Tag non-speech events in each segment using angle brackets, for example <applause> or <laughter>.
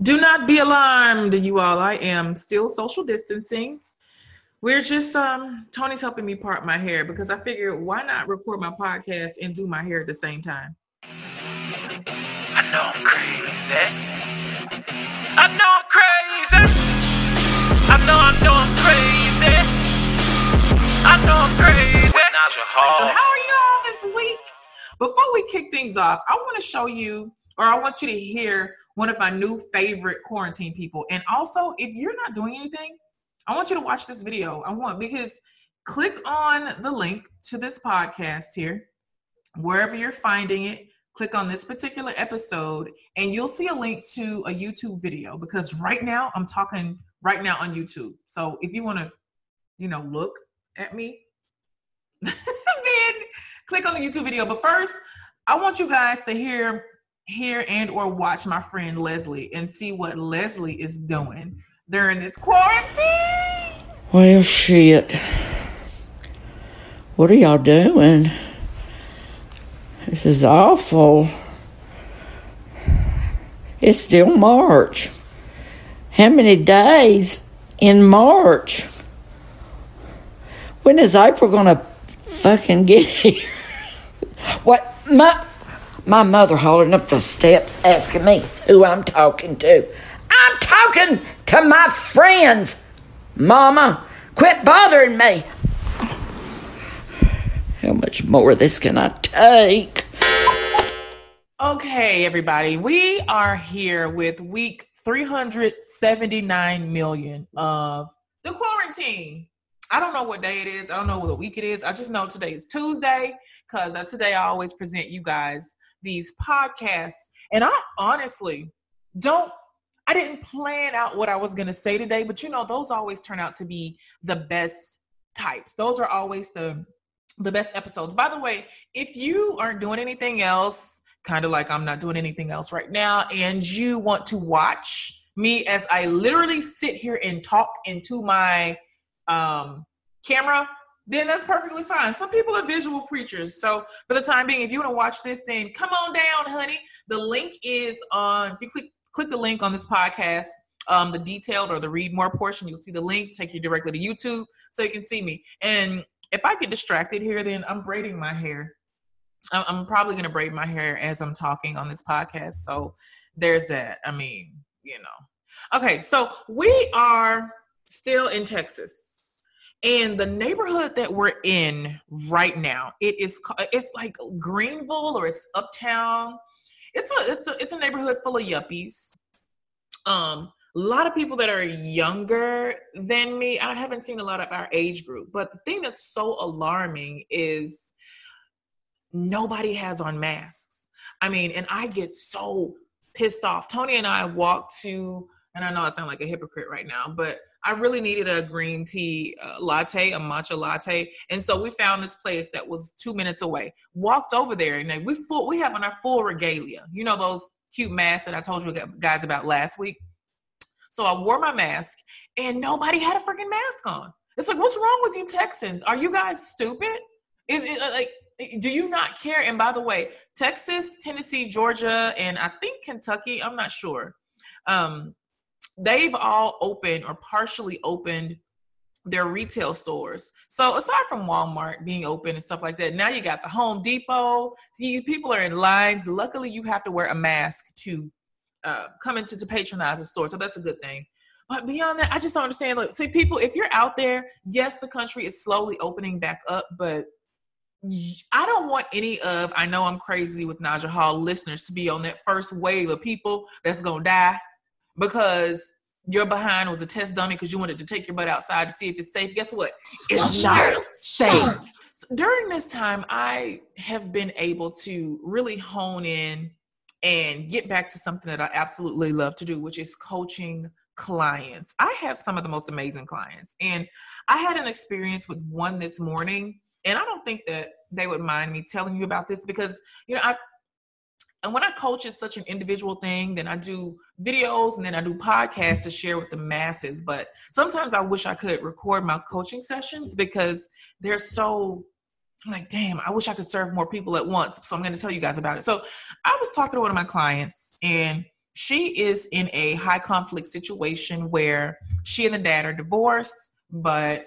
Do not be alarmed, you all. I am still social distancing. We're just um Tony's helping me part my hair because I figured why not record my podcast and do my hair at the same time. I know I'm crazy. I know I'm crazy. I know I know I'm crazy. I know I'm crazy. So how are you all this week? Before we kick things off, I want to show you or I want you to hear one of my new favorite quarantine people. And also, if you're not doing anything, I want you to watch this video. I want because click on the link to this podcast here, wherever you're finding it. Click on this particular episode, and you'll see a link to a YouTube video. Because right now, I'm talking right now on YouTube. So if you want to, you know, look at me, <laughs> then click on the YouTube video. But first, I want you guys to hear, hear and or watch my friend Leslie and see what Leslie is doing during this quarantine. Well, shit. What are y'all doing? This is awful. It's still March. How many days in March? When is April gonna fucking get here? <laughs> What? My, my mother holding up the steps asking me who I'm talking to. I'm talking to my friends. Mama, quit bothering me. How much more of this can I take? Okay, everybody, we are here with week 379 million of the quarantine. I don't know what day it is. I don't know what week it is. I just know today is Tuesday because that's the day I always present you guys these podcasts. And I honestly don't, I didn't plan out what I was going to say today, but you know, those always turn out to be the best types. Those are always the the best episodes. By the way, if you aren't doing anything else, kind of like I'm not doing anything else right now, and you want to watch me as I literally sit here and talk into my um, camera, then that's perfectly fine. Some people are visual creatures. So for the time being, if you want to watch this, then come on down, honey. The link is on, if you click click the link on this podcast, um, the detailed or the read more portion, you'll see the link, take you directly to YouTube so you can see me. And if I get distracted here, then I'm braiding my hair. I'm, I'm probably going to braid my hair as I'm talking on this podcast. So there's that. I mean, you know. Okay, so we are still in Texas. And the neighborhood that we're in right now, it is it's like Greenville or it's Uptown. It's a it's a it's a neighborhood full of yuppies. Um, a lot of people that are younger than me. I haven't seen a lot of our age group, but the thing that's so alarming is nobody has on masks. I mean, and I get so pissed off. Tony and I walked to, and I know I sound like a hypocrite right now, but I really needed a green tea uh, latte, a matcha latte, and so we found this place that was two minutes away. Walked over there, and we full, we have on our full regalia. You know those cute masks that I told you guys about last week. So I wore my mask, and nobody had a freaking mask on. It's like, what's wrong with you Texans? Are you guys stupid? Is it uh, like? Do you not care? And by the way, Texas, Tennessee, Georgia, and I think Kentucky, I'm not sure. Um, they've all opened or partially opened their retail stores. So aside from Walmart being open and stuff like that, now you got the Home Depot. See, people are in lines. Luckily, you have to wear a mask to uh, come into to patronize the store. So that's a good thing. But beyond that, I just don't understand. Look, see, people, if you're out there, yes, the country is slowly opening back up, but I don't want any of, I know I'm crazy with Naja Hall listeners to be on that first wave of people that's to die because your behind was a test dummy because you wanted to take your butt outside to see if it's safe. Guess what? It's not safe. So during this time, I have been able to really hone in and get back to something that I absolutely love to do, which is coaching clients. I have some of the most amazing clients, and I had an experience with one this morning, and I don't think that they would mind me telling you about this because you know I and when I coach is such an individual thing, then I do videos and then I do podcasts to share with the masses. But sometimes I wish I could record my coaching sessions because they're so I'm like, damn, I wish I could serve more people at once. So I'm going to tell you guys about it. So I was talking to one of my clients and she is in a high conflict situation where she and the dad are divorced, but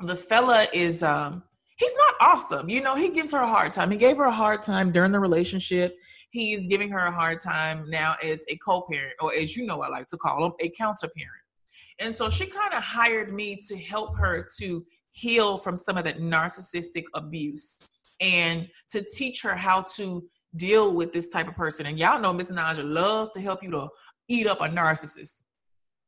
the fella is um he's not awesome. You know, he gives her a hard time. He gave her a hard time during the relationship. He's giving her a hard time now as a co-parent, or as you know, I like to call him, a counter-parent. And so she kind of hired me to help her to heal from some of that narcissistic abuse and to teach her how to deal with this type of person. And y'all know Miss Naja loves to help you to eat up a narcissist.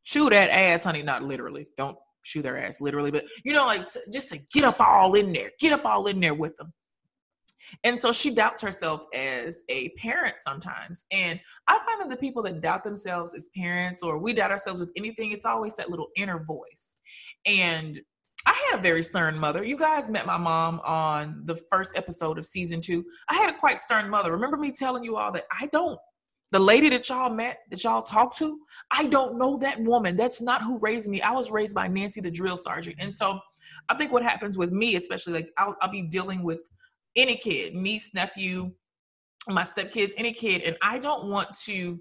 Chew that ass, honey. Not literally. Don't chew their ass literally, but you know, like to, just to get up all in there, get up all in there with them. And so she doubts herself as a parent sometimes. And I find that the people that doubt themselves as parents or we doubt ourselves with anything, it's always that little inner voice. And I had a very stern mother. You guys met my mom on the first episode of season two. I had a quite stern mother. Remember me telling you all that I don't, the lady that y'all met, that y'all talked to, I don't know that woman. That's not who raised me. I was raised by Nancy the drill sergeant. And so I think what happens with me, especially like I'll, I'll be dealing with any kid, niece, nephew, my stepkids, any kid, and I don't want to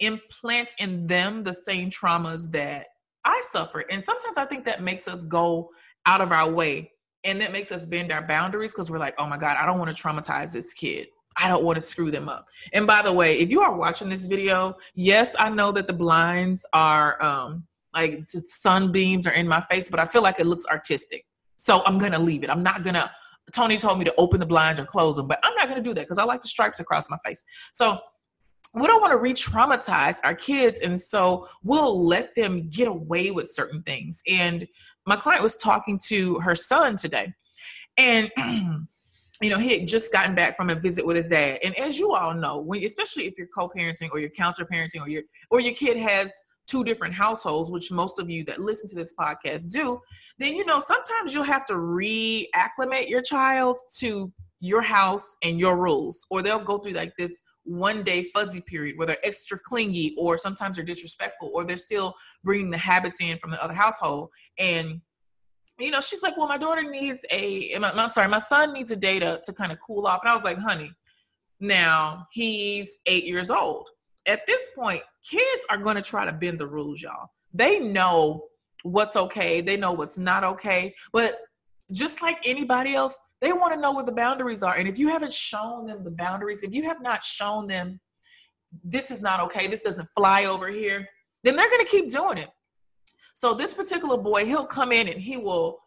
implant in them the same traumas that I suffer. And sometimes I think that makes us go out of our way and that makes us bend our boundaries because we're like, oh my God, I don't want to traumatize this kid. I don't want to screw them up. And by the way, if you are watching this video, yes, I know that the blinds are um like sunbeams are in my face, but I feel like it looks artistic. So I'm gonna leave it. I'm not gonna Tony told me to open the blinds and close them, but I'm not gonna do that because I like the stripes across my face. So we don't want to re-traumatize our kids and so we'll let them get away with certain things and my client was talking to her son today and <clears throat> you know he had just gotten back from a visit with his dad and as you all know when especially if you're co-parenting or you're counter parenting or your or your kid has two different households which most of you that listen to this podcast do then you know sometimes you'll have to reacclimate your child to your house and your rules or they'll go through like this one day fuzzy period where they're extra clingy or sometimes they're disrespectful or they're still bringing the habits in from the other household. And you know she's like well my daughter needs a i'm sorry my son needs a day to, to kind of cool off. And i was like honey now he's eight years old at this point kids are going to try to bend the rules y'all they know what's okay they know what's not okay but just like anybody else they want to know where the boundaries are. And if you haven't shown them the boundaries, if you have not shown them this is not okay, this doesn't fly over here, then they're going to keep doing it. So this particular boy, he'll come in and he will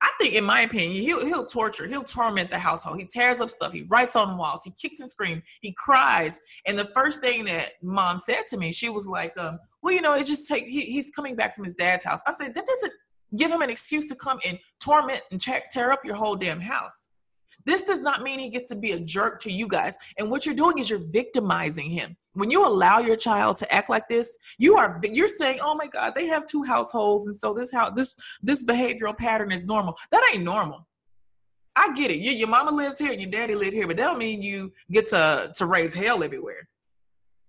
I think, in my opinion, he'll, he'll torture, he'll torment the household. He tears up stuff, he writes on walls, he kicks and screams, he cries. And the first thing that mom said to me, she was like, um, "Well, you know, it just take. He, he's coming back from his dad's house." I said, "That doesn't give him an excuse to come and torment and tear up your whole damn house. This does not mean he gets to be a jerk to you guys. And what you're doing is you're victimizing him. When you allow your child to act like this, you are you're saying, "Oh my God, they have two households, and so this how this this behavioral pattern is normal." That ain't normal. I get it. You, your mama lives here and your daddy live here, but that don't mean you get to to raise hell everywhere.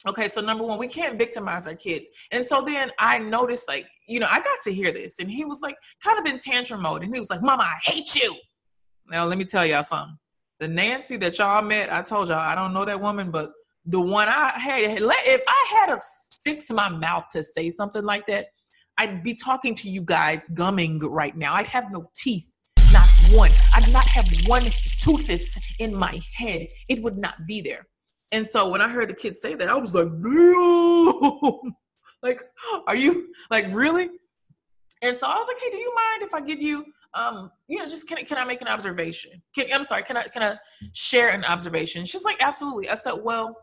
Okay, so number one, we can't victimize our kids. And so then I noticed, like, you know, I got to hear this, and he was like kind of in tantrum mode, and he was like, Mama, I hate you. Now, let me tell y'all something. The Nancy that y'all met, I told y'all, I don't know that woman, but the one I had, if I had to fix my mouth to say something like that, I'd be talking to you guys gumming right now. I'd have no teeth, not one. I'd not have one toothus in my head. It would not be there. And so when I heard the kids say that, I was like, <laughs> like, are you like really? And so I was like, hey, do you mind if I give you, um, you know, just can can I make an observation? Can, I'm sorry, can I can I share an observation? She's like, absolutely. I said, well,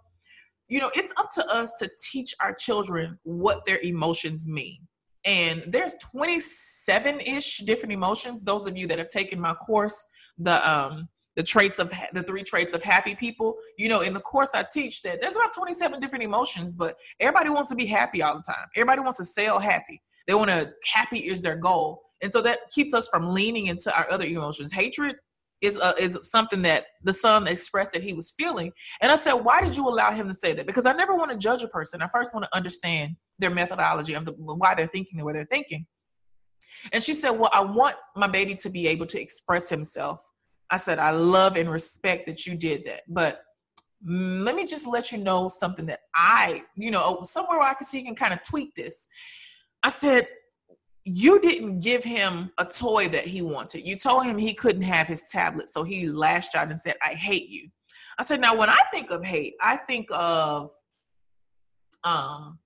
you know, it's up to us to teach our children what their emotions mean. And there's 27 ish different emotions. Those of you that have taken my course, the um the traits of the three traits of happy people you know in the course i teach that there's about 27 different emotions but everybody wants to be happy all the time everybody wants to sail happy they want to happy is their goal and so that keeps us from leaning into our other emotions. Hatred is uh, is something that the son expressed that he was feeling. And i said why did you allow him to say that? Because i never want to judge a person. I first want to understand their methodology of the, why they're thinking the way they're thinking. And she said well i want my baby to be able to express himself. I said, I love and respect that you did that. But let me just let you know something that I, you know, somewhere where I can see you can kind of tweak this. I said, you didn't give him a toy that he wanted. You told him he couldn't have his tablet, so he lashed out and said, I hate you. I said, now when I think of hate, I think of um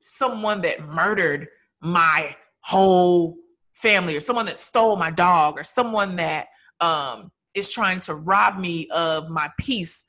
someone that murdered my whole family or someone that stole my dog or someone that um is trying to rob me of my peace.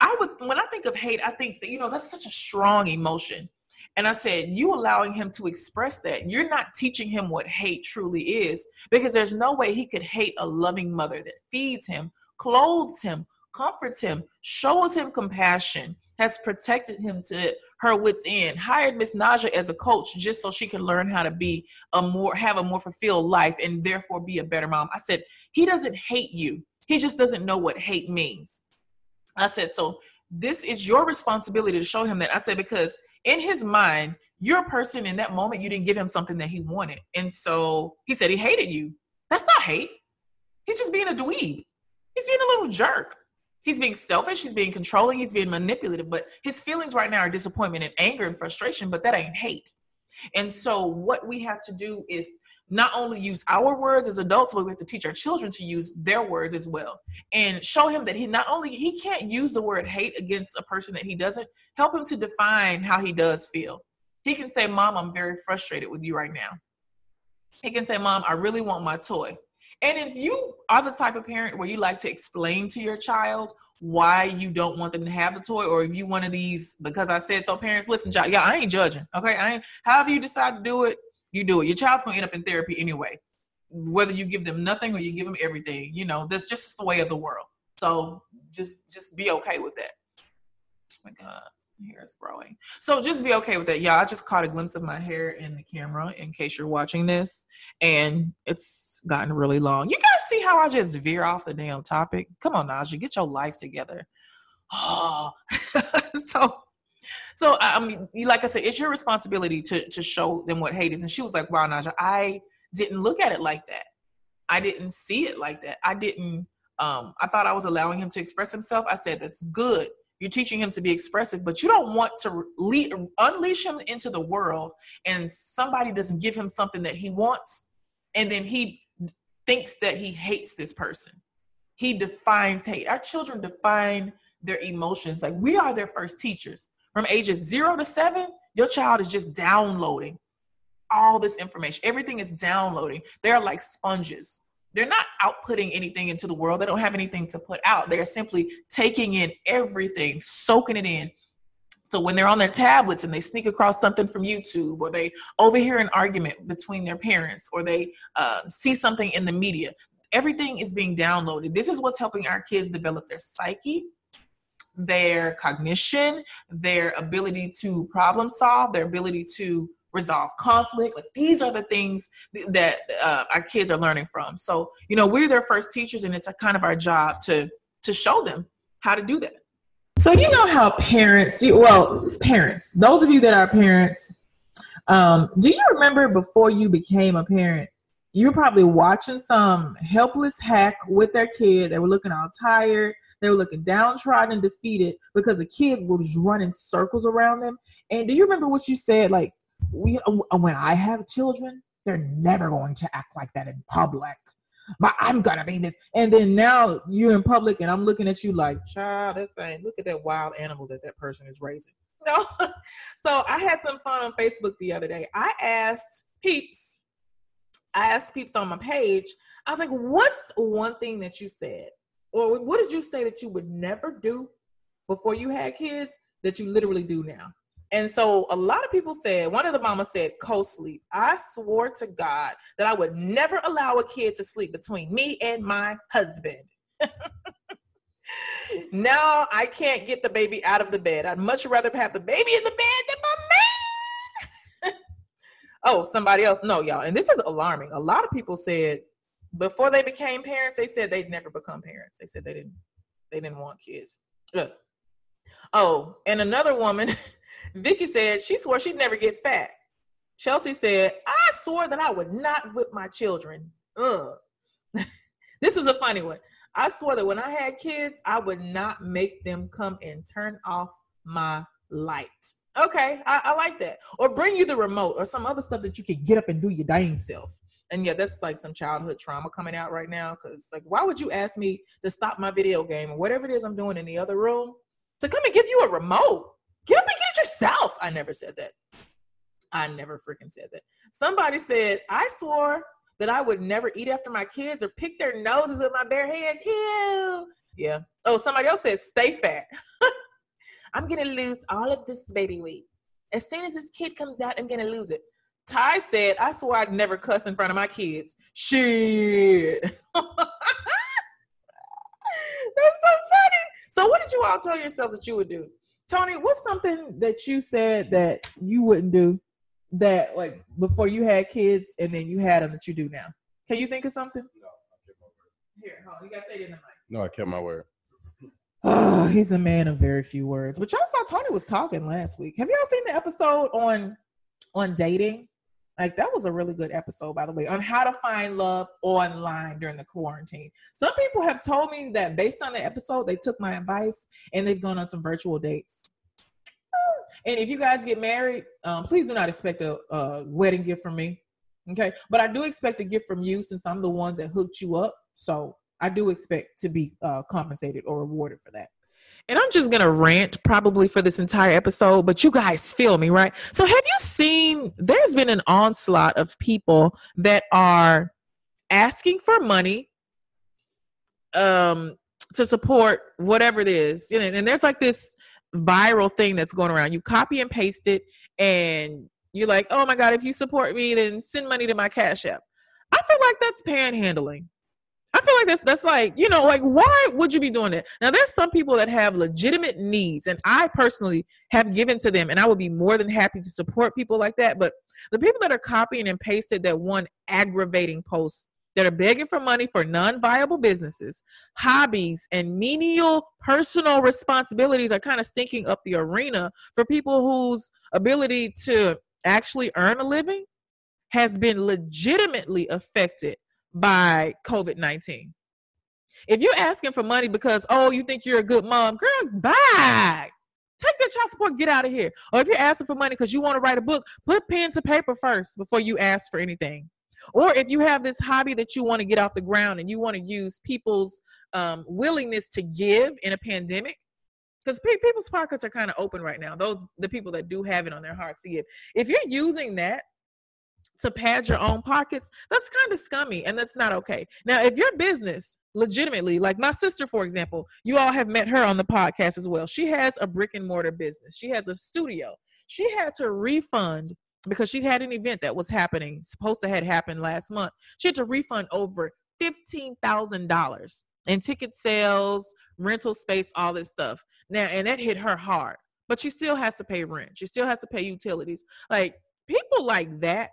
I would when I think of hate, I think that you know that's such a strong emotion. And I said, you allowing him to express that, you're not teaching him what hate truly is because there's no way he could hate a loving mother that feeds him, clothes him, comforts him, shows him compassion, has protected him to her wits end, hired Miss Naja as a coach just so she can learn how to be a more have a more fulfilled life and therefore be a better mom. I said, he doesn't hate you. He just doesn't know what hate means. I said, so this is your responsibility to show him that. I said, because in his mind, you're a person in that moment, you didn't give him something that he wanted. And so he said he hated you. That's not hate. He's just being a dweeb. He's being a little jerk. He's being selfish, he's being controlling, he's being manipulative, but his feelings right now are disappointment and anger and frustration, but that ain't hate. And so, what we have to do is not only use our words as adults, but we have to teach our children to use their words as well, and show him that he not only he can't use the word hate against a person that he doesn't. Help him to define how he does feel. He can say, "Mom, I'm very frustrated with you right now." He can say, "Mom, I really want my toy." And if you are the type of parent where you like to explain to your child why you don't want them to have the toy, or if you one of these because I said so, parents, listen, yeah, I ain't judging. Okay, I ain't. However you decide to do it, you do it. Your child's gonna end up in therapy anyway, whether you give them nothing or you give them everything. You know, that's just the way of the world. So just just be okay with that. Oh my God hair is growing. So just be okay with that. Yeah, I just caught a glimpse of my hair in the camera in case you're watching this. And it's gotten really long. You guys see how I just veer off the damn topic? Come on, Naja, get your life together. Oh, <laughs> so so I mean, like I said, it's your responsibility to to show them what hate is. And she was like, "Wow, Naja, I didn't look at it like that. I didn't see it like that. I didn't. Um, I thought I was allowing him to express himself. I said that's good you're teaching him to be expressive, but you don't want to le- unleash him into the world and somebody doesn't give him something that he wants and then he thinks that he hates this person. He defines hate. Our children define their emotions. Like we are their first teachers. From ages zero to seven, your child is just downloading all this information. Everything is downloading. They're like sponges they're not outputting anything into the world. They don't have anything to put out. They're simply taking in everything, soaking it in. So when they're on their tablets and they sneak across something from YouTube, or they overhear an argument between their parents, or they uh, see something in the media, everything is being downloaded. This is what's helping our kids develop their psyche, their cognition, their ability to problem solve, their ability to resolve conflict. Like these are the things that uh, our kids are learning from. So you know we're their first teachers, and it's a kind of our job to to show them how to do that. So you know how parents, well, parents, those of you that are parents, um, do you remember before you became a parent? You were probably watching some helpless hack with their kid. They were looking all tired. They were looking downtrodden and defeated because the kid was running circles around them. And do you remember what you said? Like, we uh, when I have children, they're never going to act like that in public. But I'm gonna be this, and then now you're in public, and I'm looking at you like, child, that thing. Look at that wild animal that that person is raising. <laughs> No, so I had some fun on Facebook the other day. I asked peeps, I asked peeps on my page. I was like, "What's one thing that you said, or what did you say that you would never do before you had kids that you literally do now?" And so a lot of people said, one of the mamas said, co sleep. I swore to God that I would never allow a kid to sleep between me and my husband. <laughs> now I can't get the baby out of the bed. I'd much rather have the baby in the bed. Oh, somebody else. No, y'all. And this is alarming. A lot of people said before they became parents, they said they'd never become parents. They said they didn't they didn't want kids. Ugh. Oh, and another woman <laughs> Vicky said she swore she'd never get fat. Chelsea said, I swore that I would not whip my children. Ugh. <laughs> this is a funny one. I swore that when I had kids, I would not make them come and turn off my light. Okay, I, I like that. Or bring you the remote or some other stuff that you can get up and do your dang self. And yeah, that's like some childhood trauma coming out right now. Cause like, why would you ask me to stop my video game or whatever it is I'm doing in the other room to come and give you a remote? Get up and get it yourself. I never said that. I never freaking said that. Somebody said, I swore that I would never eat after my kids or pick their noses with my bare hands. Ew. Yeah. Oh, somebody else said, stay fat. <laughs> I'm going to lose all of this baby weight. As soon as this kid comes out, I'm going to lose it. Ty said, I swore I'd never cuss in front of my kids. Shit. <laughs> That's so funny. So, what did you all tell yourself that you would do? Tony, what's something that you said that you wouldn't do that, like, before you had kids and then you had them that you do now? Can you think of something? No, I kept my word. Here, hold on. You got to say it in the mic. No, I kept my word. Oh, he's a man of very few words. But y'all saw Tony was talking last week. Have y'all seen the episode on on dating? Like that was a really good episode, by the way, on how to find love online during the quarantine. Some people have told me that based on the episode, they took my advice and they've gone on some virtual dates. And if you guys get married, um, please do not expect a, a wedding gift from me. Okay, but I do expect a gift from you since I'm the ones that hooked you up. So I do expect to be uh, compensated or rewarded for that. And I'm just gonna rant probably for this entire episode, but you guys feel me, right? So have you seen there's been an onslaught of people that are asking for money um to support whatever it is. Know, and there's like this viral thing that's going around. You copy and paste it and you're like, "Oh my god, if you support me, then send money to my Cash App." I feel like that's panhandling. I feel like that's that's like you know like why would you be doing it? Now there's some people that have legitimate needs, and I personally have given to them, and I would be more than happy to support people like that. But the people that are copying and pasted that one aggravating post that are begging for money for non-viable businesses, hobbies, and menial personal responsibilities are kind of stinking up the arena for people whose ability to actually earn a living has been legitimately affected by COVID 19. If you're asking for money because, oh, you think you're a good mom, girl, bye. Take that child support, get out of here. Or if you're asking for money because you want to write a book, put pen to paper first before you ask for anything. Or if you have this hobby that you want to get off the ground and you want to use people's um, willingness to give in a pandemic, because pe- people's pockets are kind of open right now. Those the people that do have it on their hearts to give. If you're using that to pad your own pockets, that's kind of scummy and that's not okay. Now, if your business legitimately, like my sister, for example, you all have met her on the podcast as well. She has a brick and mortar business, she has a studio. She had to refund because she had an event that was happening, supposed to had happened last month. She had to refund over $15,000 in ticket sales, rental space, all this stuff. Now, and that hit her hard, but she still has to pay rent. She still has to pay utilities. Like people like that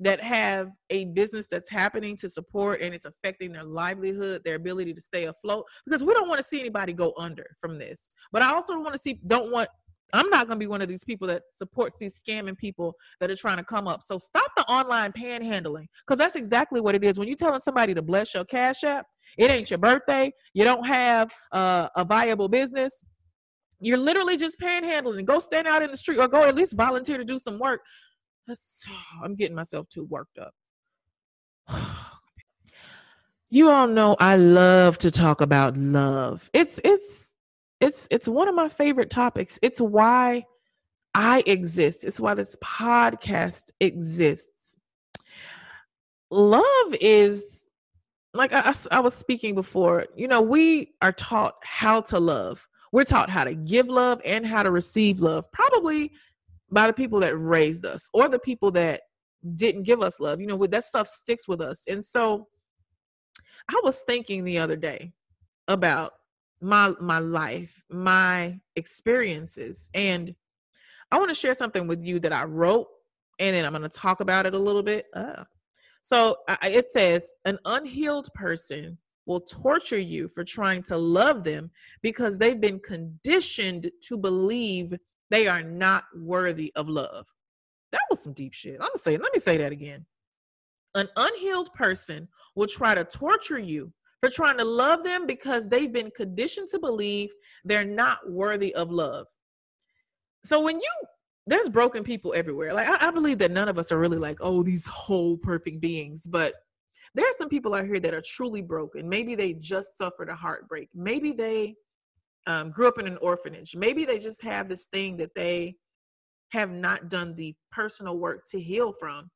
that have a business that's happening to support and it's affecting their livelihood, their ability to stay afloat, because we don't want to see anybody go under from this. But I also want to see, don't want, I'm not going to be one of these people that supports these scamming people that are trying to come up. So stop the online panhandling, because that's exactly what it is. When you're telling somebody to bless your Cash App, it ain't your birthday, you don't have uh, a viable business. You're literally just panhandling. Go stand out in the street or go at least volunteer to do some work that's, I'm getting myself too worked up. <sighs> you all know I love to talk about love. It's it's it's it's one of my favorite topics. It's why I exist. It's why this podcast exists. Love is like I, I, was speaking before, you know, we are taught how to love. We're taught how to give love and how to receive love. Probably by the people that raised us or the people that didn't give us love. You know, that stuff sticks with us. And so I was thinking the other day about my my life, my experiences, and I want to share something with you that I wrote, and then I'm going to talk about it a little bit. Uh, so I, it says, an unhealed person will torture you for trying to love them because they've been conditioned to believe they are not worthy of love. That was some deep shit. I'm gonna say, let me say that again. An unhealed person will try to torture you for trying to love them because they've been conditioned to believe they're not worthy of love. So when you there's broken people everywhere. Like I, I, believe that none of us are really like, oh, these whole perfect beings. But there are some people out here that are truly broken. Maybe they just suffered a heartbreak. Maybe they um, grew up in an orphanage. Maybe they just have this thing that they have not done the personal work to heal from.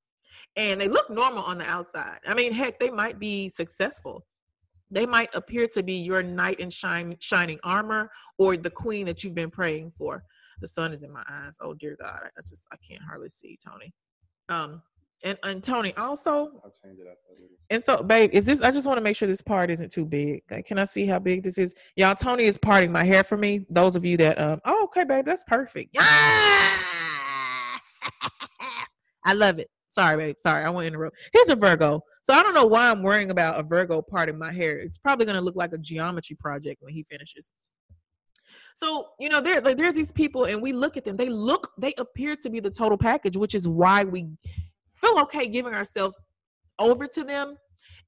And they look normal on the outside. I mean, heck, they might be successful. They might appear to be your knight in shine, shining armor or the queen that you've been praying for. The sun is in my eyes. Oh dear God, I, just I can't hardly see Tony. Um, and and Tony also. I'll change it up. And so, babe, is this? I just want to make sure this part isn't too big. Like, can I see how big this is? Y'all, Tony is parting my hair for me. Those of you that um, oh, okay, babe, that's perfect. Yeah. <laughs> I love it. Sorry, babe. Sorry, I won't interrupt. Here's a Virgo. So I don't know why I'm worrying about a Virgo part in my hair. It's probably gonna look like a geometry project when he finishes. So you know, there like there's these people, and we look at them. They look, they appear to be the total package, which is why we feel okay giving ourselves over to them.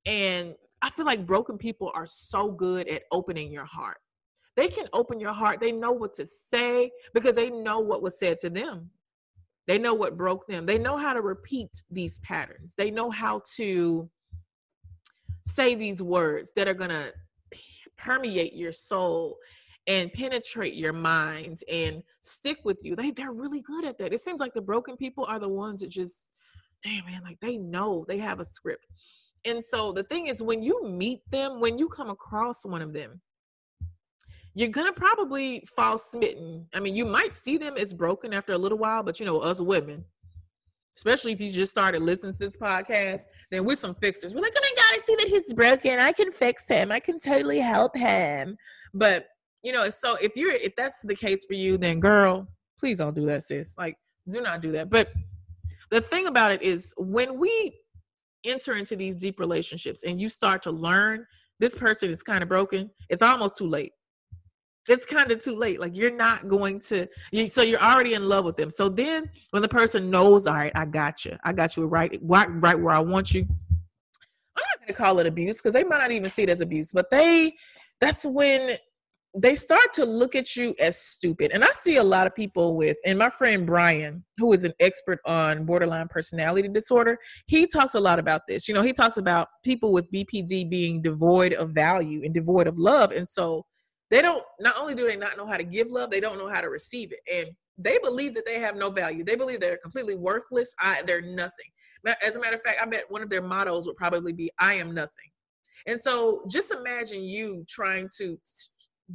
And I feel like broken people are so good at opening your heart. They can open your heart. They know what to say because they know what was said to them. They know what broke them. They know how to repeat these patterns. They know how to say these words that are going to permeate your soul and penetrate your mind and stick with you. They they're really good at that. It seems like the broken people are the ones that just damn man, like they know they have a script. And so the thing is when you meet them, when you come across one of them, you're gonna probably fall smitten. I mean, you might see them as broken after a little while, but you know, us women, especially if you just started listening to this podcast, then we're some fixers. We're like, oh my god, I see that he's broken. I can fix him. I can totally help him. But you know, so if you're if that's the case for you, then girl, please don't do that, sis. Like, do not do that. But the thing about it is when we enter into these deep relationships and you start to learn this person is kind of broken, it's almost too late it's kind of too late. Like you're not going to, you, so you're already in love with them. So then when the person knows, all right, I got you, I got you right, right, right where I want you. I'm not going to call it abuse because they might not even see it as abuse, but they, that's when they start to look at you as stupid. And I see a lot of people with, and my friend Brian, who is an expert on borderline personality disorder, he talks a lot about this. You know, he talks about people with BPD being devoid of value and devoid of love. And so they don't not only do they not know how to give love they don't know how to receive it and they believe that they have no value they believe they're completely worthless I, they're nothing as a matter of fact i bet one of their mottos would probably be i am nothing and so just imagine you trying to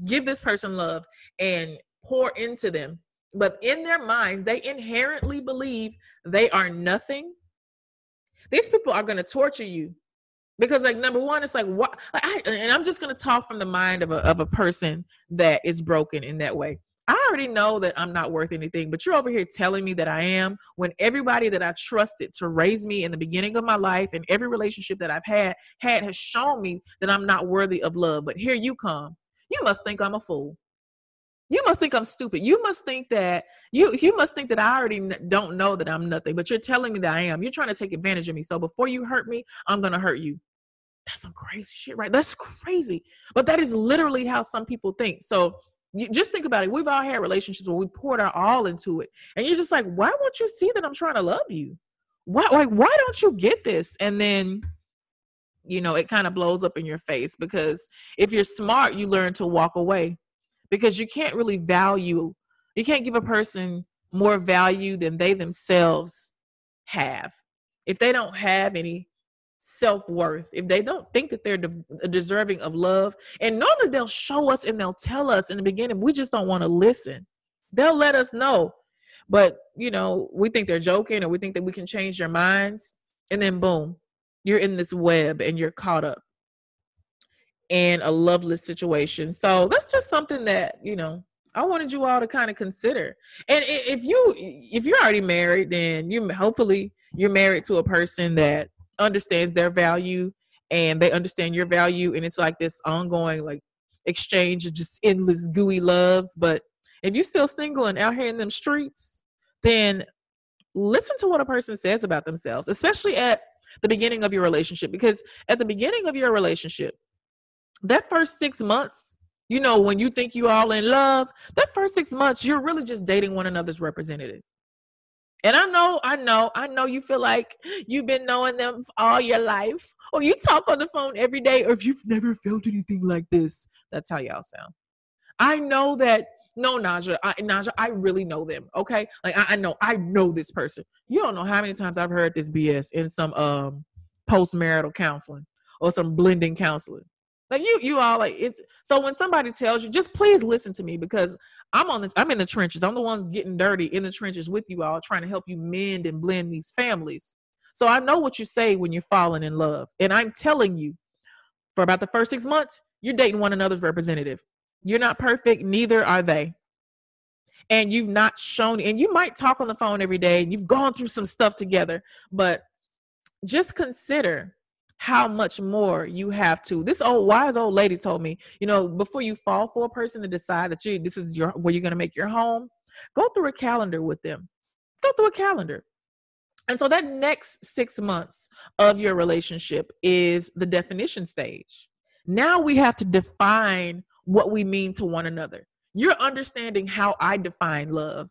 give this person love and pour into them. But in their minds they inherently believe they are nothing. These people are going to torture you. Because like number one it's like what like I, and i'm just going to talk from the mind of a, of a person that is broken in that way. I already know that i'm not worth anything but you're over here telling me that i am when everybody that i trusted to raise me in the beginning of my life and every relationship that i've had had has shown me that i'm not worthy of love. But here you come you must think i'm a fool you must think I'm stupid. You must think that you you must think that I already don't know that I'm nothing, but you're telling me that I am. You're trying to take advantage of me. So before you hurt me, I'm going to hurt you. That's some crazy shit, right? That's crazy. But that is literally how some people think. So you just think about it. We've all had relationships where we poured our all into it. And you're just like, why won't you see that I'm trying to love you? Why like why don't you get this? And then you know, it kind of blows up in your face because if you're smart, you learn to walk away because you can't really value, you can't give a person more value than they themselves have. If they don't have any self worth, if they don't think that they're de- deserving of love, and normally they'll show us and they'll tell us in the beginning, we just don't want to listen. They'll let us know. But, you know, we think they're joking or we think that we can change their minds. And then, boom, you're in this web and you're caught up in a loveless situation. So that's just something that, you know, I wanted you all to kind of consider. And if you if you're already married, then you hopefully you're married to a person that understands their value and they understand your value and it's like this ongoing like exchange of just endless gooey love. But if you're still single and out here in them streets, then listen to what a person says about themselves, especially at the beginning of your relationship because at the beginning of your relationship that first six months, you know, when you think you're all in love, that first six months, you're really just dating one another's representative. And I know, I know, I know you feel like you've been knowing them all your life, or you talk on the phone every day, or if you've never felt anything like this, that's how y'all sound. I know that no, Naja, I, Naja, I really know them. Okay, like I, I know, I know this person. You don't know how many times I've heard this BS in some um post-marital counseling or some blending counseling. Like you, you all like it's so when somebody tells you, just please listen to me because I'm on the I'm in the trenches. I'm the ones getting dirty in the trenches with you all, trying to help you mend and blend these families. So I know what you say when you're falling in love, and I'm telling you, for about the first six months, you're dating one another's representative. You're not perfect, neither are they. And you've not shown, and you might talk on the phone every day, and you've gone through some stuff together, but just consider how much more you have to. This old wise old lady told me, you know, before you fall for a person to decide that you this is your where you're gonna make your home, go through a calendar with them. Go through a calendar. And so that next six months of your relationship is the definition stage. Now we have to define what we mean to one another. You're understanding how I define love.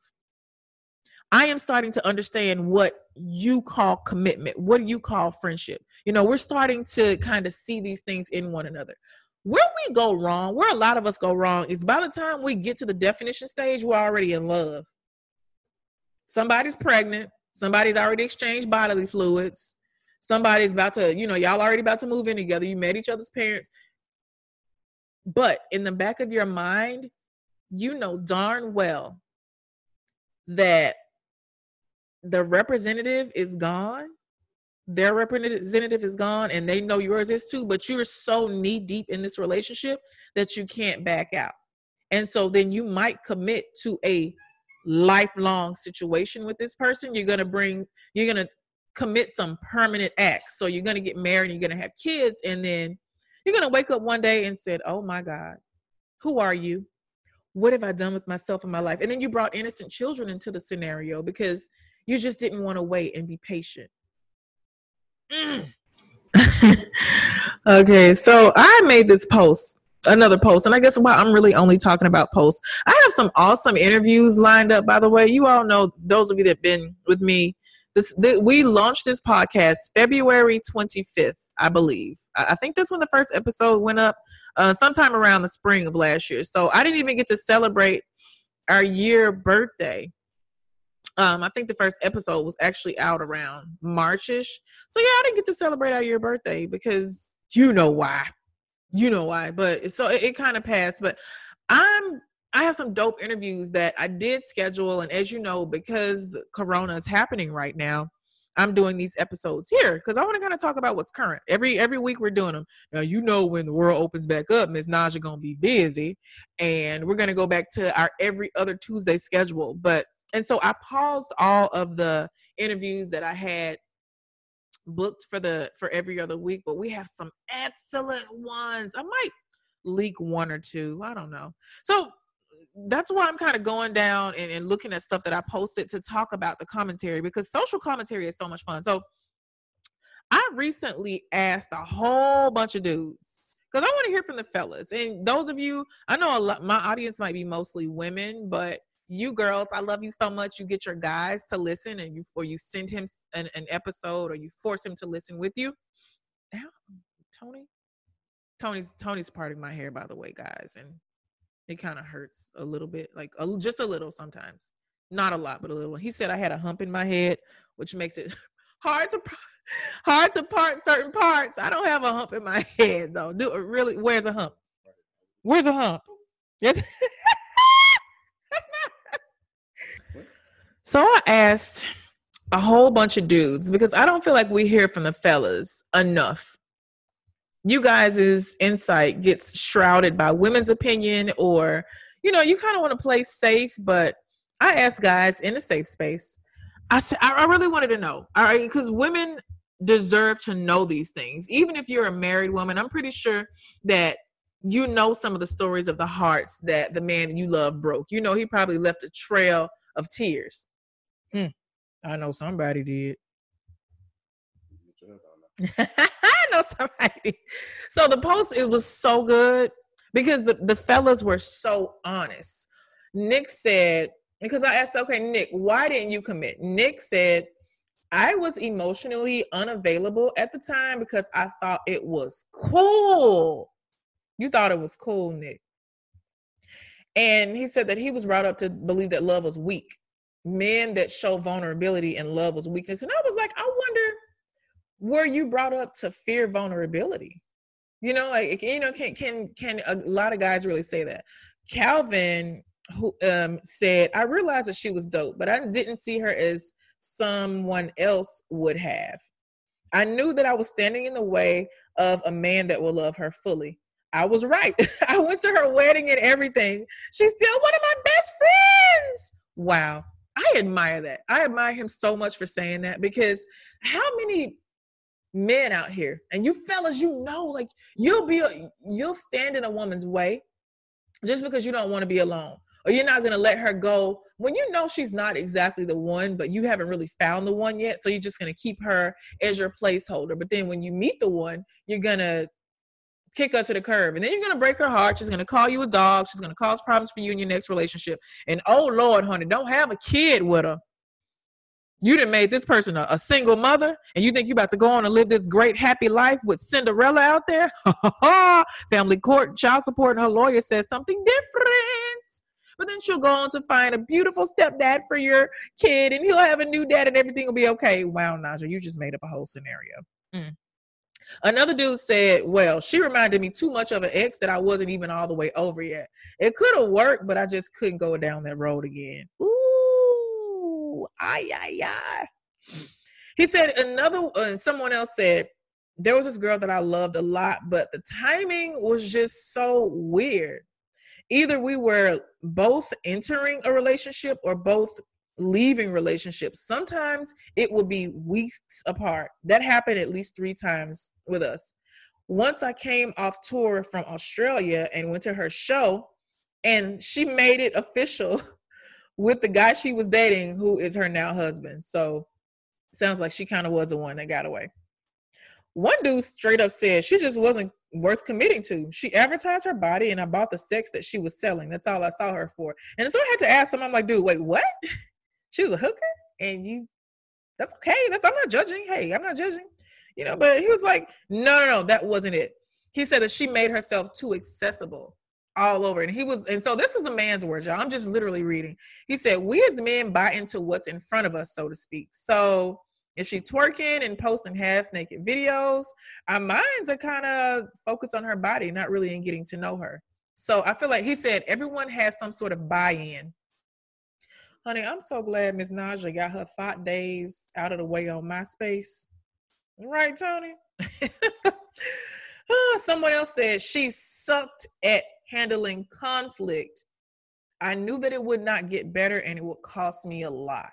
I am starting to understand what you call commitment, what do you call friendship. You know, we're starting to kind of see these things in one another. Where we go wrong, where a lot of us go wrong, is by the time we get to the definition stage, we're already in love. Somebody's pregnant, somebody's already exchanged bodily fluids, somebody's about to, you know, y'all already about to move in together, you met each other's parents, but in the back of your mind, you know darn well that the representative is gone. Their representative is gone, and they know yours is too, but you're so knee deep in this relationship that you can't back out. And so then you might commit to a lifelong situation with this person. You're going to bring, you're going to commit some permanent acts. So you're going to get married you're going to have kids, and then you're going to wake up one day and said, "Oh my God, who are you? What have I done with myself in my life?" And then you brought innocent children into the scenario because you just didn't want to wait and be patient. Mm. <laughs> okay, so I made this post, another post, and I guess why I'm really only talking about posts. I have some awesome interviews lined up. By the way, you all know those of you that've been with me this, we launched this podcast February 25th, I believe. I, think that's when the first episode went up, uh, sometime around the spring of last year. So I didn't even get to celebrate our year birthday. Um, I think the first episode was actually out around Marchish. So yeah, I didn't get to celebrate our year birthday because you know why. You know why. But so it, it kind of passed. But I'm I have some dope interviews that I did schedule. And as you know, because Corona is happening right now, I'm doing these episodes here because I want to kind of talk about what's current. Every every week we're doing them. Now you know when the world opens back up, Miss Naja gonna be busy, and we're gonna go back to our every other Tuesday schedule. But and so I paused all of the interviews that I had booked for the for every other week, but we have some excellent ones. I might leak one or two. I don't know. So that's why I'm kind of going down and, and looking at stuff that I posted to talk about the commentary because social commentary is so much fun. So I recently asked a whole bunch of dudes because I want to hear from the fellas. And those of you, I know a lot, my audience might be mostly women, but you girls, I love you so much. You get your guys to listen, and you or you send him an, an episode, or you force him to listen with you. Tony, Tony's Tony's parting my hair, by the way, guys, and it kind of hurts a little bit, like a, just a little sometimes. Not a lot, but a little. He said I had a hump in my head, which makes it <laughs> hard to hard to part certain parts. I don't have a hump in my <laughs> head though. Do uh, really? Where's a hump? Where's a hump? Yes. so I asked a whole bunch of dudes because I don't feel like we hear from the fellas enough you guys' insight gets shrouded by women's opinion or you know you kind of want to play safe but i asked guys in a safe space i said i really wanted to know all right because women deserve to know these things. Even if you're a married woman i'm pretty sure that you know some of the stories of the hearts that the man you love broke. You know he probably left a trail of tears. Hmm. i know somebody did <laughs> I know somebody. So the post it was so good because the, the fellas were so honest. Nick said, because I asked, okay, Nick, why didn't you commit? Nick said, I was emotionally unavailable at the time because I thought it was cool. You thought it was cool, Nick. And he said that he was brought up to believe that love was weak. Men that show vulnerability and love was weakness. And I was like, I wonder were you brought up to fear vulnerability? You know, like you know, can can can a lot of guys really say that? Calvin who um said, I realized that she was dope, but I didn't see her as someone else would have. I knew that I was standing in the way of a man that will love her fully. I was right. <laughs> I went to her wedding and everything. She's still one of my best friends. Wow. I admire that. I admire him so much for saying that because how many men out here. And you fellas you know like you'll be you'll stand in a woman's way just because you don't want to be alone or you're not going to let her go when you know she's not exactly the one but you haven't really found the one yet so you're just going to keep her as your placeholder. But then when you meet the one you're going to kick her to the curb and then you're going to break her heart. She's going to call you a dog. She's going to cause problems for you in your next relationship. And oh lord honey don't have a kid with her you didn't made this person a, a, single mother, and you think you about to go on and live this great happy life with Cinderella out there? <laughs> Family court, child support, and her lawyer says something different. But then she'll go on to find a beautiful stepdad for your kid, and he'll have a new dad, and everything will be okay. Wow, Naja, you just made up a whole scenario. Mm. Another dude said, Well, she reminded me too much of an ex that I wasn't even all the way over yet. It could have worked, but I just couldn't go down that road again. Ooh ay, ay, ay. He said another, uh, someone else said, there was this girl that I loved a lot, but the timing was just so weird. Either we were both entering a relationship or both leaving relationships. Sometimes it would be weeks apart. That happened at least three times with us. Once I came off tour from Australia and went to her show, and she made it official <laughs> with the guy she was dating, who is her now husband. So sounds like she kind of was the one that got away. One dude straight up said she just wasn't worth committing to. She advertised her body and I bought the sex that she was selling. That's all I saw her for. And so I had to ask him, I'm like, dude, wait, what? <laughs> she was a hooker? And you that's okay. That's I'm not judging. Hey, I'm not judging. You know, but he was like, no, no, no, that wasn't it. He said that she made herself too accessible all over. And he was, and so this is a man's words, y'all. I'm just literally reading. He said, We as men buy into what's in front of us, so to speak. So if she's twerking and posting half naked videos, our minds are kind of focused on her body, not really in getting to know her. So I feel like he said everyone has some sort of buy in. Honey, I'm so glad Miss Naja got her thought days out of the way on MySpace. Right, Tony? <laughs> Ah, someone else said she sucked at handling conflict, I knew that it would not get better and it would cost me a lot.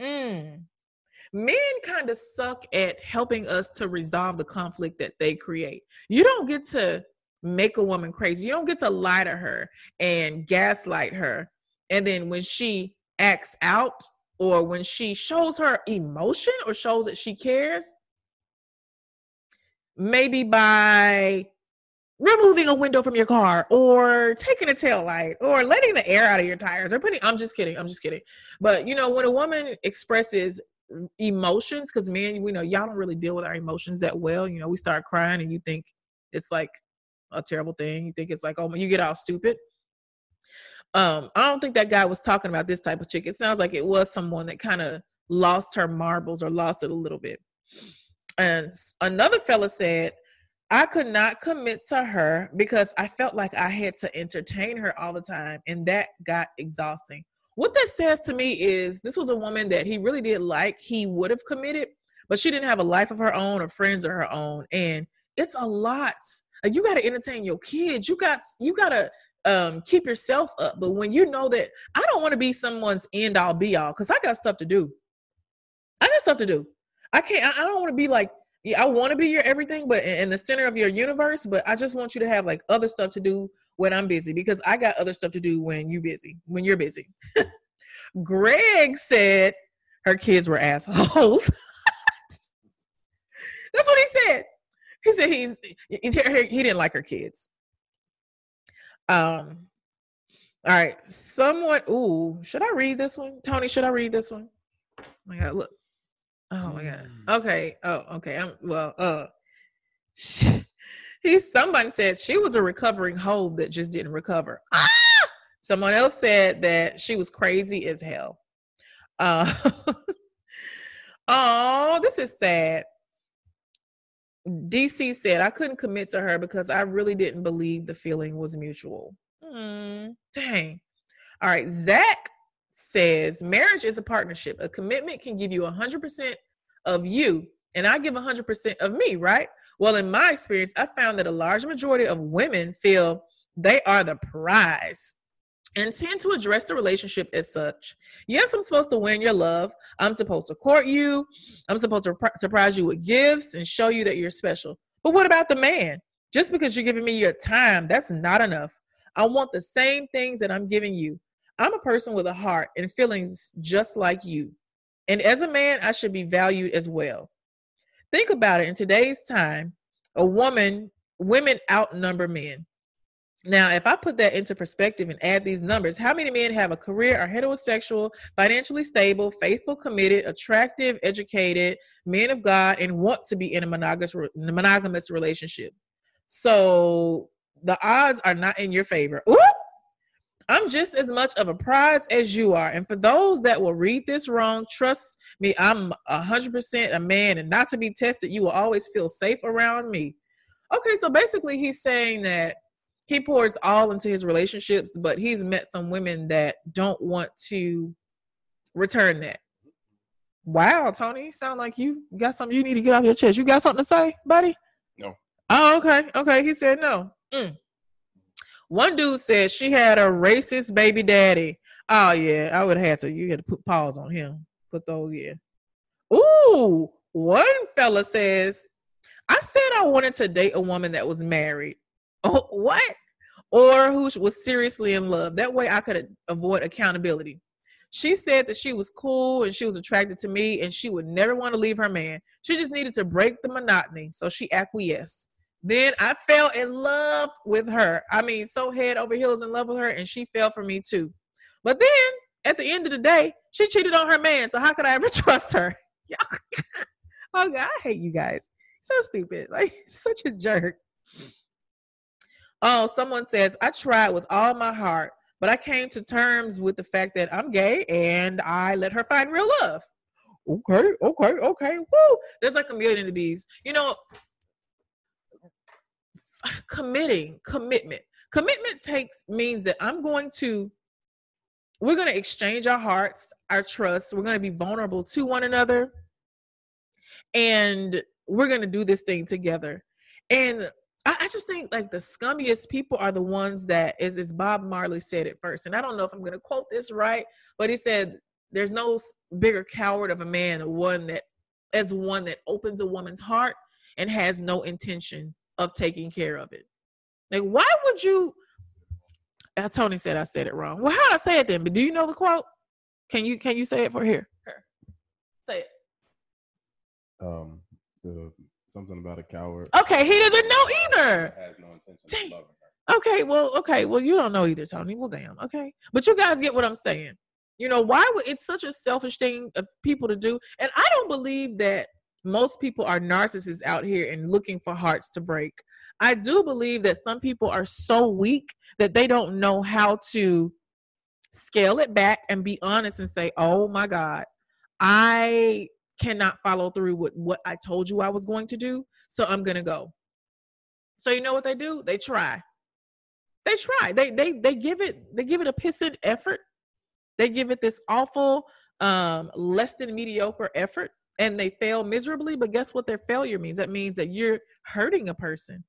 Mm. Men kind of suck at helping us to resolve the conflict that they create. You don't get to make a woman crazy. You don't get to lie to her and gaslight her. And then when she acts out or when she shows her emotion or shows that she cares, maybe by removing a window from your car or taking a tail light or letting the air out of your tires or putting I'm just kidding. I'm just kidding. But you know, when a woman expresses emotions, because man, we know y'all don't really deal with our emotions that well. You know, we start crying and you think it's like a terrible thing. You think it's like, oh you get all stupid. Um, I don't think that guy was talking about this type of chick. It sounds like it was someone that kind of lost her marbles or lost it a little bit. And another fella said, I could not commit to her because I felt like I had to entertain her all the time, and that got exhausting. What that says to me is this was a woman that he really did like. He would have committed, but she didn't have a life of her own or friends of her own, and it's a lot. You got to entertain your kids. You got you got to um, keep yourself up. But when you know that I don't want to be someone's end all be all, because I got stuff to do. I got stuff to do. I can't. I, I don't want to be like yeah, I want to be your everything, but in the center of your universe. But I just want you to have like other stuff to do when I'm busy because I got other stuff to do when you busy. When you're busy. <laughs> Greg said her kids were assholes. <laughs> That's what he said. He said he's, he's he didn't like her kids. Um. All right. Someone. Ooh. Should I read this one, Tony? Should I read this one? My God. Look. Oh my God. Okay. Oh. Okay. I'm well. Uh. <laughs> He. Somebody said she was a recovering hoe that just didn't recover. Ah! Someone else said that she was crazy as hell. Uh. <laughs> oh, this is sad. DC said, I couldn't commit to her because I really didn't believe the feeling was mutual. Mm, dang. All right. Zach says, marriage is a partnership. A commitment can give you 100% of you, and I give 100% of me, right? Well, in my experience, I found that a large majority of women feel they are the prize and tend to address the relationship as such. Yes, I'm supposed to win your love. I'm supposed to court you. I'm supposed to surprise you with gifts and show you that you're special. But what about the man? Just because you're giving me your time, that's not enough. I want the same things that I'm giving you. I'm a person with a heart and feelings just like you. And as a man, I should be valued as well. Think about it. In today's time, a woman, women outnumber men. Now, if I put that into perspective and add these numbers, how many men have a career, are heterosexual, financially stable, faithful, committed, attractive, educated, men of God, and want to be in a monogamous, relationship? So the odds are not in your favor. Ooh! I'm just as much of a prize as you are. And for those that will read this wrong, trust me, I'm 100% a man and not to be tested. You will always feel safe around me. Okay, so basically, he's saying that he pours all into his relationships, but he's met some women that don't want to return that. Wow, Tony, sound like you got something you need to get off your chest. You got something to say, buddy? No. Oh, okay. Okay. He said no. Mm. One dude said she had a racist baby daddy. Oh yeah, I would have had to. You had to put pause on him. Put those, yeah. Ooh, one fella says, I said I wanted to date a woman that was married. <laughs> Oh, what? Or who was seriously in love. That way I could avoid accountability. She said that she was cool and she was attracted to me and she would never want to leave her man. She just needed to break the monotony. So she acquiesced. Then I fell in love with her. I mean, so head over heels in love with her, and she fell for me too. But then at the end of the day, she cheated on her man. So how could I ever <laughs> trust her? <laughs> oh God, I hate you guys. So stupid. <laughs> Like such a jerk. Oh, someone says, I tried with all my heart, but I came to terms with the fact that I'm gay and I let her find real love. Okay, okay, okay. Woo! There's like a million of these. You know, committing, commitment. Commitment takes means that I'm going to we're going to exchange our hearts, our trust. We're going to be vulnerable to one another. And we're going to do this thing together. And I, I, just think like the scummiest people are the ones that, as, as Bob Marley said it first. And I don't know if I'm going to quote this right, but he said, there's no bigger coward of a man one that as one that opens a woman's heart and has no intention of taking care of it. Like, why would you? Uh, Tony said I said it wrong. Well, how I say it then? But do you know the quote? Can you can you say it for here? Here, say it. Um, the something about a coward. Okay, he doesn't know either. Has no intention Dang. of loving her. Okay, well, okay, well, you don't know either, Tony. Well, damn. Okay, but you guys get what I'm saying. You know why would it's such a selfish thing of people to do, and I don't believe that most people are narcissists out here and looking for hearts to break. I do believe that some people are so weak that they don't know how to scale it back and be honest and say, oh my God, I cannot follow through with what I told you I was going to do, so I'm going to go. So you know what they do? They try. They try. They they they give it they give it a pissant effort. They give it this awful um less than mediocre effort and they fail miserably, but guess what their failure means? That means that you're hurting a person.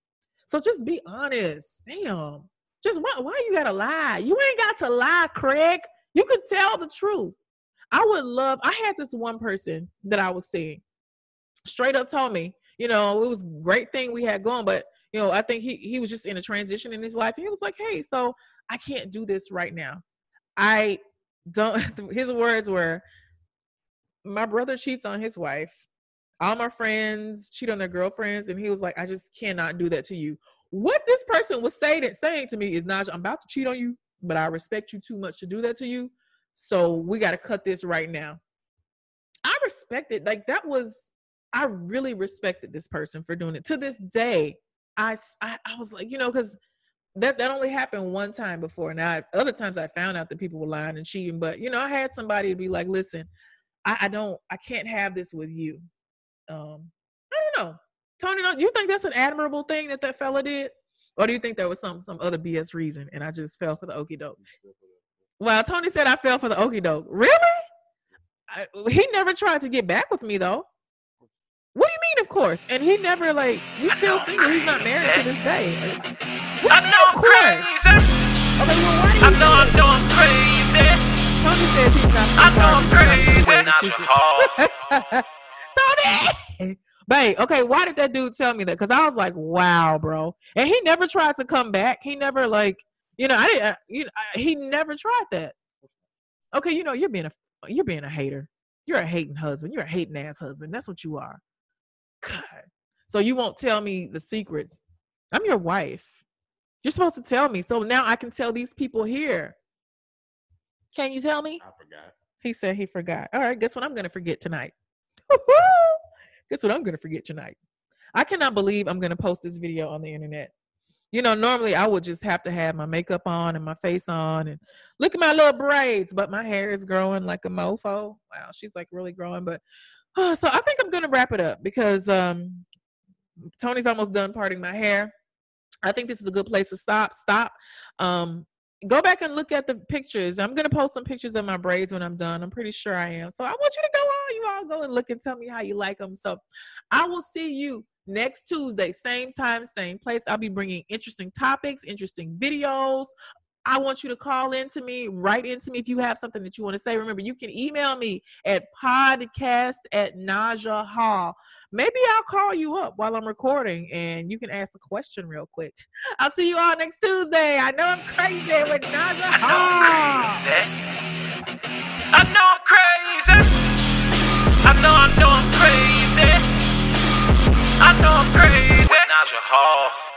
So just be honest. Damn. Just why why you gotta lie? You ain't got to lie, Craig. You could tell the truth. I would love, I had this one person that I was seeing straight up told me, you know, it was great thing we had going, but you know, I think he he was just in a transition in his life. He was like, Hey, so I can't do this right now. I don't <laughs> his words were my brother cheats on his wife. all my friends cheat on their girlfriends, and he was like, I just cannot do that to you. What this person was saying saying to me is, Naja, I'm about to cheat on you, but I respect you too much to do that to you. So we got to cut this right now. I respected, like, that was, I really respected this person for doing it. To this day, I, I, I was like, you know, because that that only happened one time before. Now, other times I found out that people were lying and cheating, but you know, I had somebody to be like, "Listen, I, I don't, I can't have this with you." Um, I don't know, Tony. Don't you think that's an admirable thing that that fella did, or do you think there was some some other BS reason and I just fell for the okey doke? Well, Tony said I fell for the okey doke. Really? I, he never tried to get back with me though. What do you mean, of course? And he never like he's still single. He's not married to this day. It's, what do you mean, of I'm course? crazy. Okay, well, why do you I know I'm crazy. Tony says he's not. I know I'm crazy. Not your. Tony. Babe, okay, why did that dude tell me that? Because I was like, wow, bro. And he never tried to come back. He never like, you know, I didn't. uh, You know, I, he never tried that. Okay, you know, you're being a you're being a hater. You're a hating husband. You're a hating ass husband. That's what you are. God. So you won't tell me the secrets. I'm your wife. You're supposed to tell me. So now I can tell these people here. Can you tell me? I forgot. He said he forgot. All right, guess what I'm gonna forget tonight? <laughs> guess what I'm gonna forget tonight? I cannot believe I'm gonna post this video on the internet. You know, normally I would just have to have my makeup on and my face on and look at my little braids, but my hair is growing like a mofo. Wow, she's like really growing. But <sighs> so I think I'm gonna wrap it up because um Tony's almost done parting my hair. I think this is a good place to stop. Stop. Um, go back and look at the pictures. I'm gonna post some pictures of my braids when I'm done. I'm pretty sure I am. So I want you to go on. You all go and look and tell me how you like them. So I will see you next Tuesday, same time, same place. I'll be bringing interesting topics, interesting videos. I want you to call in to me, write into me if you have something that you want to say. Remember, you can email me at podcast at Naja Hall. Maybe I'll call you up while I'm recording and you can ask a question real quick. <laughs> I'll see you all next Tuesday. I know I'm crazy with Naja <laughs> Hall. I know I'm crazy. I know I'm doing crazy. I know I'm crazy. With Naja Hall.